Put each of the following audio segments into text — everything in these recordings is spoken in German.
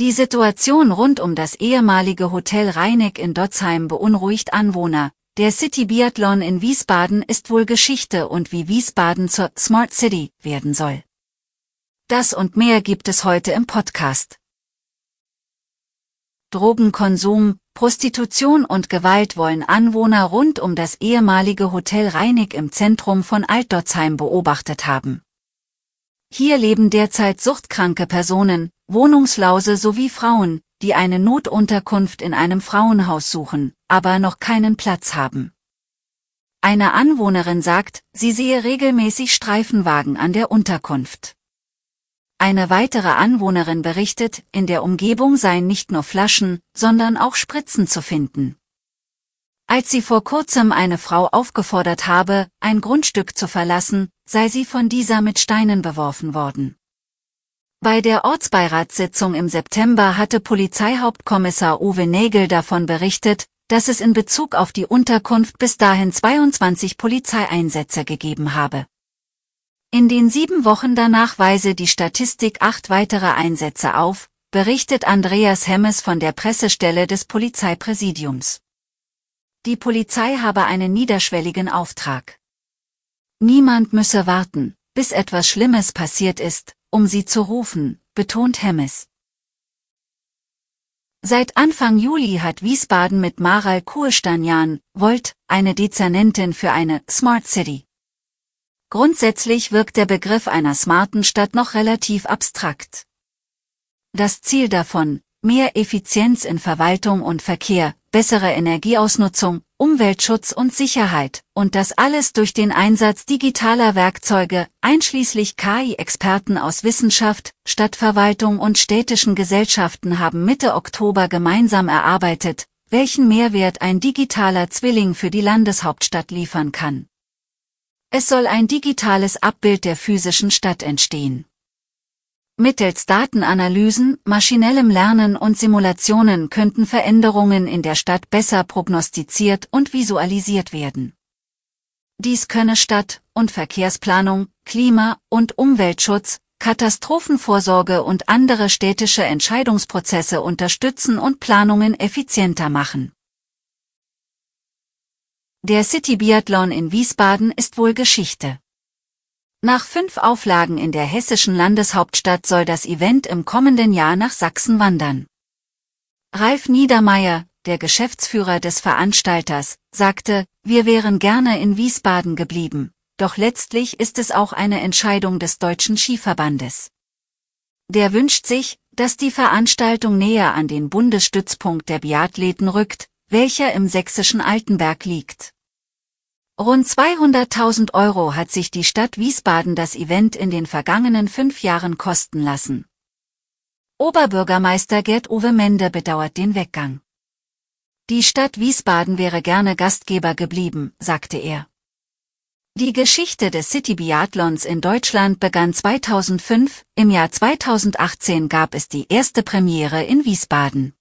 Die Situation rund um das ehemalige Hotel Rheineck in Dotzheim beunruhigt Anwohner. Der City Biathlon in Wiesbaden ist wohl Geschichte und wie Wiesbaden zur Smart City werden soll. Das und mehr gibt es heute im Podcast. Drogenkonsum, Prostitution und Gewalt wollen Anwohner rund um das ehemalige Hotel Rheineck im Zentrum von Altdotzheim beobachtet haben. Hier leben derzeit suchtkranke Personen, Wohnungslause sowie Frauen, die eine Notunterkunft in einem Frauenhaus suchen, aber noch keinen Platz haben. Eine Anwohnerin sagt, sie sehe regelmäßig Streifenwagen an der Unterkunft. Eine weitere Anwohnerin berichtet, in der Umgebung seien nicht nur Flaschen, sondern auch Spritzen zu finden. Als sie vor kurzem eine Frau aufgefordert habe, ein Grundstück zu verlassen, sei sie von dieser mit Steinen beworfen worden. Bei der Ortsbeiratssitzung im September hatte Polizeihauptkommissar Uwe Nägel davon berichtet, dass es in Bezug auf die Unterkunft bis dahin 22 Polizeieinsätze gegeben habe. In den sieben Wochen danach weise die Statistik acht weitere Einsätze auf, berichtet Andreas Hemmes von der Pressestelle des Polizeipräsidiums. Die Polizei habe einen niederschwelligen Auftrag. Niemand müsse warten, bis etwas Schlimmes passiert ist, um sie zu rufen, betont Hemmes. Seit Anfang Juli hat Wiesbaden mit Maral Kurstanjan, Volt, eine Dezernentin für eine Smart City. Grundsätzlich wirkt der Begriff einer smarten Stadt noch relativ abstrakt. Das Ziel davon, mehr Effizienz in Verwaltung und Verkehr, bessere Energieausnutzung, Umweltschutz und Sicherheit, und das alles durch den Einsatz digitaler Werkzeuge, einschließlich KI-Experten aus Wissenschaft, Stadtverwaltung und städtischen Gesellschaften haben Mitte Oktober gemeinsam erarbeitet, welchen Mehrwert ein digitaler Zwilling für die Landeshauptstadt liefern kann. Es soll ein digitales Abbild der physischen Stadt entstehen. Mittels Datenanalysen, maschinellem Lernen und Simulationen könnten Veränderungen in der Stadt besser prognostiziert und visualisiert werden. Dies könne Stadt- und Verkehrsplanung, Klima- und Umweltschutz, Katastrophenvorsorge und andere städtische Entscheidungsprozesse unterstützen und Planungen effizienter machen. Der City Biathlon in Wiesbaden ist wohl Geschichte. Nach fünf Auflagen in der hessischen Landeshauptstadt soll das Event im kommenden Jahr nach Sachsen wandern. Ralf Niedermeyer, der Geschäftsführer des Veranstalters, sagte, wir wären gerne in Wiesbaden geblieben, doch letztlich ist es auch eine Entscheidung des Deutschen Skiverbandes. Der wünscht sich, dass die Veranstaltung näher an den Bundesstützpunkt der Biathleten rückt, welcher im sächsischen Altenberg liegt. Rund 200.000 Euro hat sich die Stadt Wiesbaden das Event in den vergangenen fünf Jahren kosten lassen. Oberbürgermeister Gerd-Uwe Mende bedauert den Weggang. Die Stadt Wiesbaden wäre gerne Gastgeber geblieben, sagte er. Die Geschichte des City Biathlons in Deutschland begann 2005, im Jahr 2018 gab es die erste Premiere in Wiesbaden.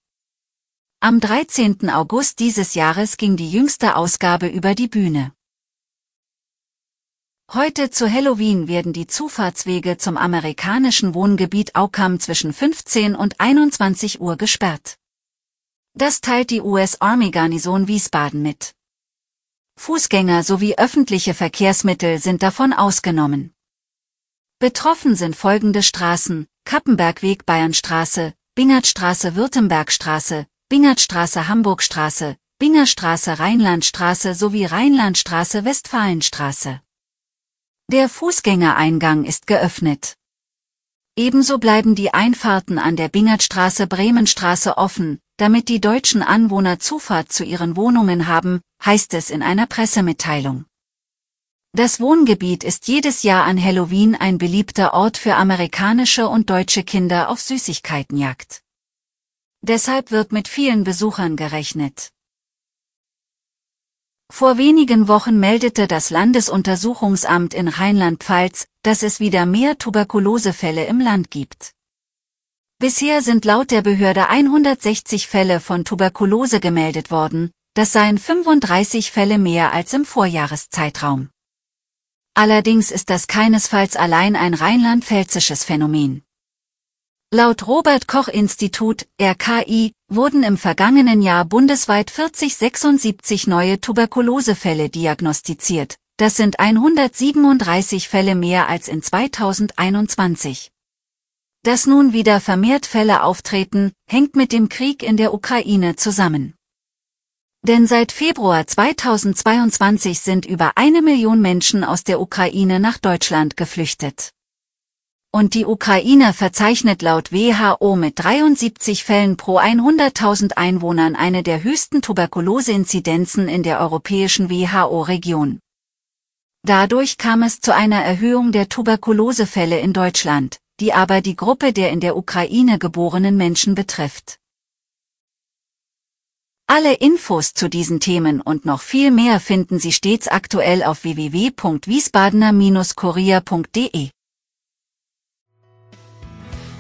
Am 13. August dieses Jahres ging die jüngste Ausgabe über die Bühne. Heute zu Halloween werden die Zufahrtswege zum amerikanischen Wohngebiet Aucam zwischen 15 und 21 Uhr gesperrt. Das teilt die US Army Garnison Wiesbaden mit. Fußgänger sowie öffentliche Verkehrsmittel sind davon ausgenommen. Betroffen sind folgende Straßen, Kappenbergweg Bayernstraße, Bingertstraße Württembergstraße, Bingertstraße Hamburgstraße, Bingerstraße Rheinlandstraße sowie Rheinlandstraße Westfalenstraße. Der Fußgängereingang ist geöffnet. Ebenso bleiben die Einfahrten an der Bingertstraße Bremenstraße offen, damit die deutschen Anwohner Zufahrt zu ihren Wohnungen haben, heißt es in einer Pressemitteilung. Das Wohngebiet ist jedes Jahr an Halloween ein beliebter Ort für amerikanische und deutsche Kinder auf Süßigkeitenjagd. Deshalb wird mit vielen Besuchern gerechnet. Vor wenigen Wochen meldete das Landesuntersuchungsamt in Rheinland-Pfalz, dass es wieder mehr Tuberkulosefälle im Land gibt. Bisher sind laut der Behörde 160 Fälle von Tuberkulose gemeldet worden, das seien 35 Fälle mehr als im Vorjahreszeitraum. Allerdings ist das keinesfalls allein ein rheinland-pfälzisches Phänomen. Laut Robert Koch Institut, RKI, wurden im vergangenen Jahr bundesweit 4076 neue Tuberkulosefälle diagnostiziert. Das sind 137 Fälle mehr als in 2021. Dass nun wieder vermehrt Fälle auftreten, hängt mit dem Krieg in der Ukraine zusammen. Denn seit Februar 2022 sind über eine Million Menschen aus der Ukraine nach Deutschland geflüchtet. Und die Ukraine verzeichnet laut WHO mit 73 Fällen pro 100.000 Einwohnern eine der höchsten Tuberkuloseinzidenzen in der europäischen WHO-Region. Dadurch kam es zu einer Erhöhung der Tuberkulosefälle in Deutschland, die aber die Gruppe der in der Ukraine geborenen Menschen betrifft. Alle Infos zu diesen Themen und noch viel mehr finden Sie stets aktuell auf www.wiesbadener-kurier.de.